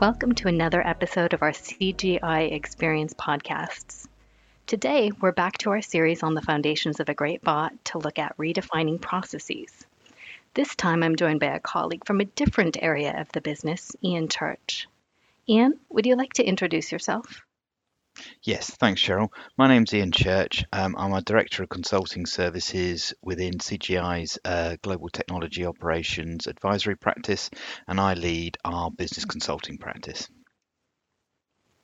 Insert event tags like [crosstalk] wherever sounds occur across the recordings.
welcome to another episode of our CGI Experience podcasts. Today, we're back to our series on the foundations of a great bot to look at redefining processes. This time, I'm joined by a colleague from a different area of the business, Ian Church. Ian, would you like to introduce yourself? Yes, thanks, Cheryl. My name's Ian Church. Um, I'm a Director of Consulting Services within CGI's uh, Global Technology Operations Advisory Practice, and I lead our business consulting practice.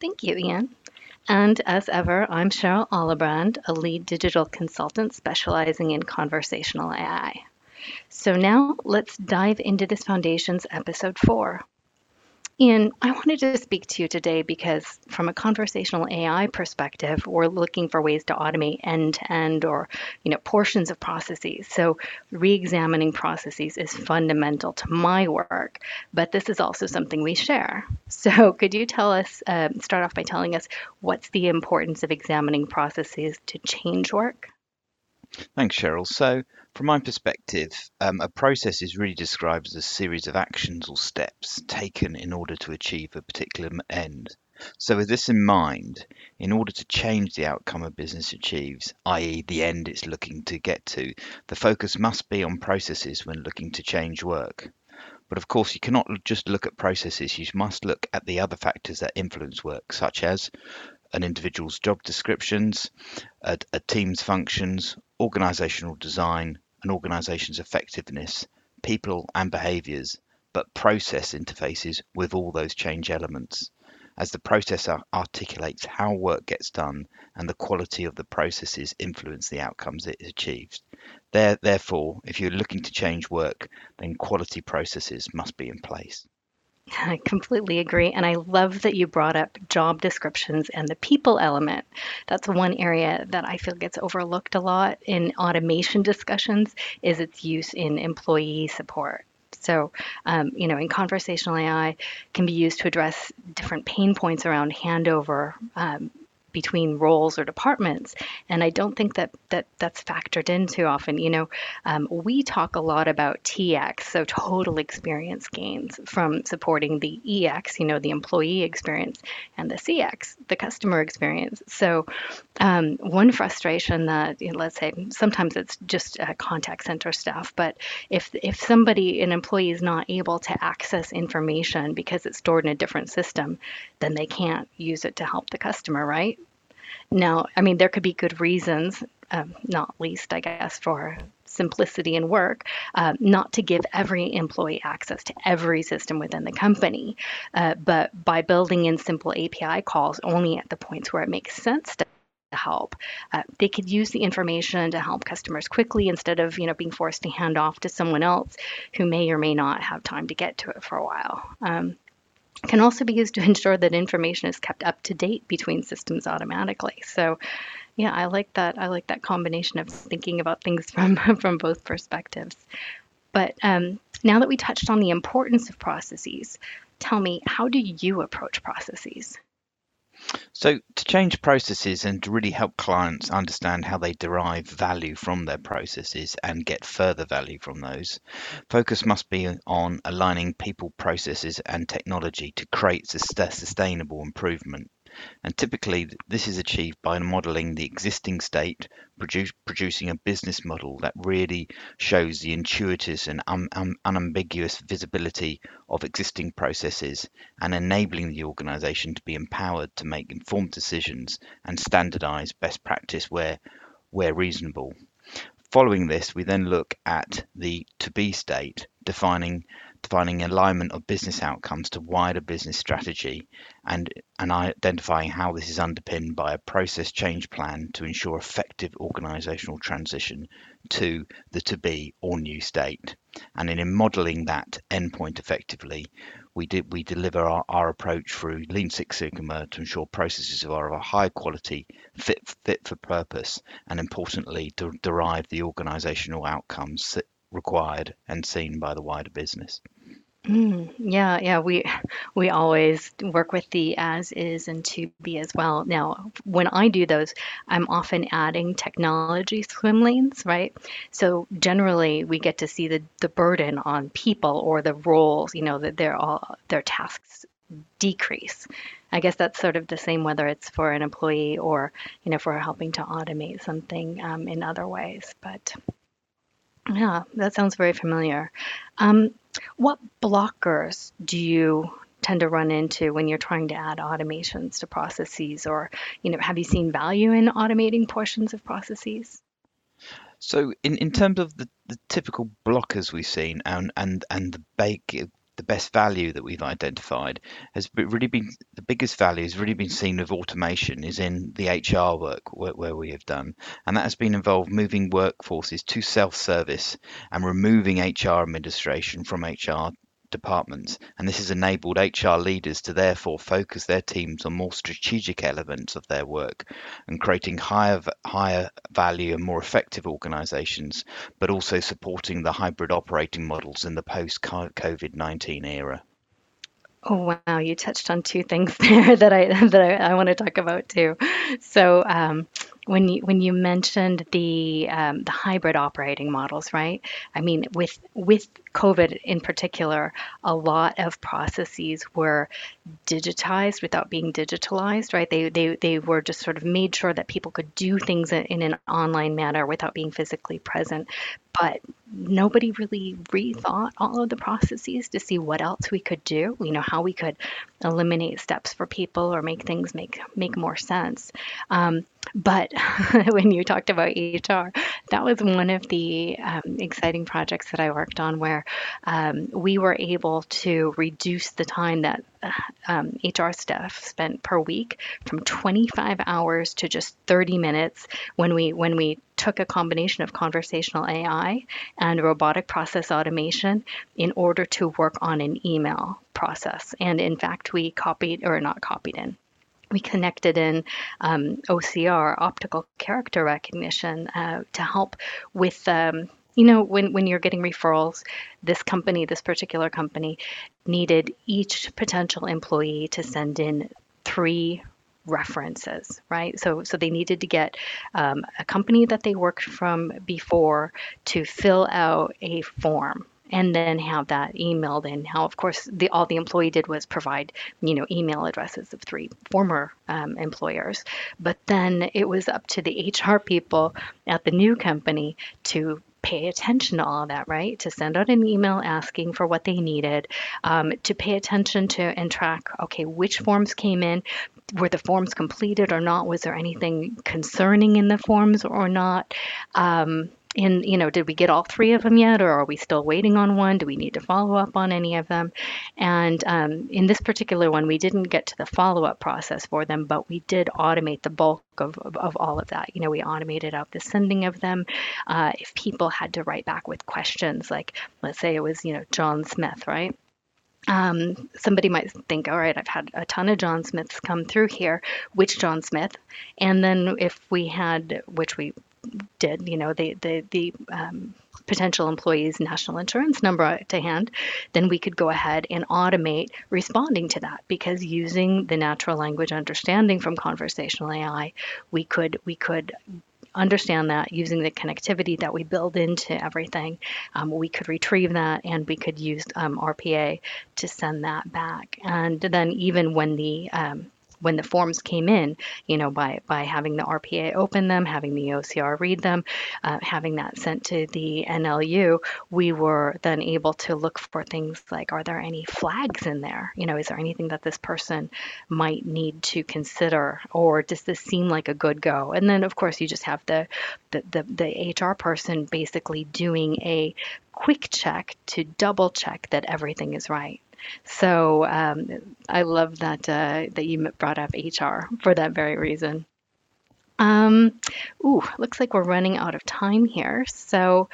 Thank you, Ian. And as ever, I'm Cheryl Allebrand, a lead digital consultant specializing in conversational AI. So now let's dive into this Foundations episode four. Ian, I wanted to speak to you today because, from a conversational AI perspective, we're looking for ways to automate end-to-end or, you know, portions of processes. So, re-examining processes is fundamental to my work, but this is also something we share. So, [laughs] could you tell us, uh, start off by telling us what's the importance of examining processes to change work? Thanks, Cheryl. So, from my perspective, um, a process is really described as a series of actions or steps taken in order to achieve a particular end. So, with this in mind, in order to change the outcome a business achieves, i.e., the end it's looking to get to, the focus must be on processes when looking to change work. But of course, you cannot just look at processes, you must look at the other factors that influence work, such as an individual's job descriptions, a, a team's functions, organizational design, an organization's effectiveness, people and behaviors, but process interfaces with all those change elements. As the process articulates how work gets done and the quality of the processes influence the outcomes it achieves. There, therefore, if you're looking to change work, then quality processes must be in place. [laughs] I completely agree. And I love that you brought up job descriptions and the people element. That's one area that I feel gets overlooked a lot in automation discussions is its use in employee support. So, um, you know, in conversational AI can be used to address different pain points around handover, um, between roles or departments. And I don't think that, that that's factored in too often. You know, um, we talk a lot about TX, so total experience gains from supporting the EX, you know, the employee experience, and the CX, the customer experience. So um, one frustration that, you know, let's say, sometimes it's just uh, contact center stuff, but if if somebody, an employee, is not able to access information because it's stored in a different system, then they can't use it to help the customer, right? Now, I mean, there could be good reasons, um, not least, I guess, for simplicity in work, uh, not to give every employee access to every system within the company, uh, but by building in simple API calls only at the points where it makes sense to help. Uh, they could use the information to help customers quickly instead of you know being forced to hand off to someone else who may or may not have time to get to it for a while. Um, can also be used to [laughs] ensure that information is kept up to date between systems automatically. So yeah, I like that. I like that combination of thinking about things [laughs] from from both perspectives. But um, now that we touched on the importance of processes, tell me, how do you approach processes? So to change processes and to really help clients understand how they derive value from their processes and get further value from those, focus must be on aligning people, processes and technology to create sustainable improvement. And typically, this is achieved by modeling the existing state, producing a business model that really shows the intuitive and un, un, unambiguous visibility of existing processes and enabling the organization to be empowered to make informed decisions and standardize best practice where, where reasonable. Following this, we then look at the to be state, defining defining alignment of business outcomes to wider business strategy and, and identifying how this is underpinned by a process change plan to ensure effective organizational transition to the to be or new state. And in modeling that endpoint effectively, we did we deliver our, our approach through Lean Six Sigma to ensure processes are of a high quality, fit fit for purpose, and importantly to derive the organizational outcomes required and seen by the wider business. Mm, yeah, yeah, we we always work with the as is and to be as well. Now, when I do those, I'm often adding technology swim lanes, right? So generally, we get to see the the burden on people or the roles, you know, that they're all their tasks decrease. I guess that's sort of the same whether it's for an employee or, you know, if we're helping to automate something um, in other ways. But yeah, that sounds very familiar. Um, what blockers do you tend to run into when you're trying to add automations to processes or you know have you seen value in automating portions of processes so in, in terms of the, the typical blockers we've seen and and and the bake the best value that we've identified has really been the biggest value has really been seen with automation is in the HR work where, where we have done, and that has been involved moving workforces to self-service and removing HR administration from HR departments, and this has enabled HR leaders to therefore focus their teams on more strategic elements of their work and creating higher higher value and more effective organizations, but also supporting the hybrid operating models in the post COVID-19 era. Oh wow, you touched on two things [laughs] there that I that I, I want to talk about too. So um, when you when you mentioned the um, the hybrid operating models, right? I mean, with with COVID in particular, a lot of processes were digitized without being digitalized, right? They they they were just sort of made sure that people could do things in an online manner without being physically present. But nobody really rethought all of the processes to see what else we could do. You know how we could eliminate steps for people or make things make make more sense. Um, but [laughs] when you talked about HR, that was one of the um, exciting projects that I worked on where um, we were able to reduce the time that uh, um, HR staff spent per week from 25 hours to just 30 minutes when we when we took a combination of conversational AI and robotic process automation in order to work on an email process. And in fact, we copied or not copied in we connected in um, OCR, optical character recognition, uh, to help with. Um, you know, when, when you're getting referrals, this company, this particular company, needed each potential employee to send in three references, right? So, so they needed to get um, a company that they worked from before to fill out a form, and then have that emailed in. How, of course, the, all the employee did was provide, you know, email addresses of three former um, employers. But then it was up to the HR people at the new company to pay attention to all that, right? To send out an email asking for what they needed, um, to pay attention to and track, okay, which forms came in, were the forms completed or not? Was there anything concerning in the forms or not? Um, in you know did we get all three of them yet or are we still waiting on one? Do we need to follow up on any of them? And um, in this particular one we didn't get to the follow-up process for them but we did automate the bulk of, of, of all of that. You know we automated out the sending of them. Uh, if people had to write back with questions like let's say it was you know john smith right? Um, somebody might think, all right, I've had a ton of John Smiths come through here. Which John Smith? And then if we had, which we did, you know, the the the um, potential employee's national insurance number to hand, then we could go ahead and automate responding to that because using the natural language understanding from conversational AI, we could we could understand that using the connectivity that we build into everything, um, we could retrieve that and we could use um, RPA to send that back. And then even when the um, when the forms came in, you know, by by having the RPA open them, having the OCR read them, uh, having that sent to the NLU, we were then able to look for things like, are there any flags in there? You know, is there anything that this person might need to consider, or does this seem like a good go? And then, of course, you just have the the the, the HR person basically doing a quick check to double check that everything is right. So um, I love that uh, that you brought up HR for that very reason. Um, ooh, looks like we're running out of time here. So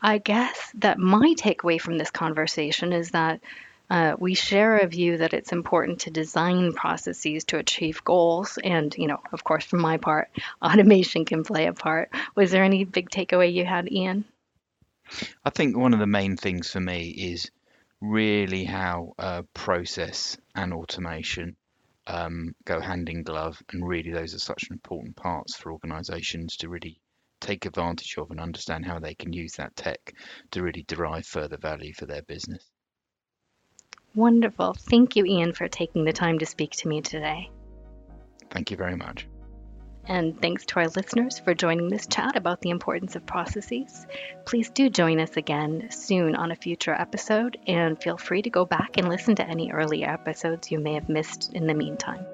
I guess that my takeaway from this conversation is that uh, we share a view that it's important to design processes to achieve goals. And, you know, of course, from my part, [laughs] automation can play a part. Was there any big takeaway you had, Ian? I think one of the main things for me is really how uh, process and automation um, go hand in glove, and really those are such important parts for organisations to really take advantage of and understand how they can use that tech to really derive further value for their business. Wonderful. Thank you, Ian, for taking the time to speak to me today. Thank you very much. And thanks to our listeners for joining this chat about the importance of processes. Please do join us again soon on a future episode, and feel free to go back and listen to any earlier episodes you may have missed in the meantime.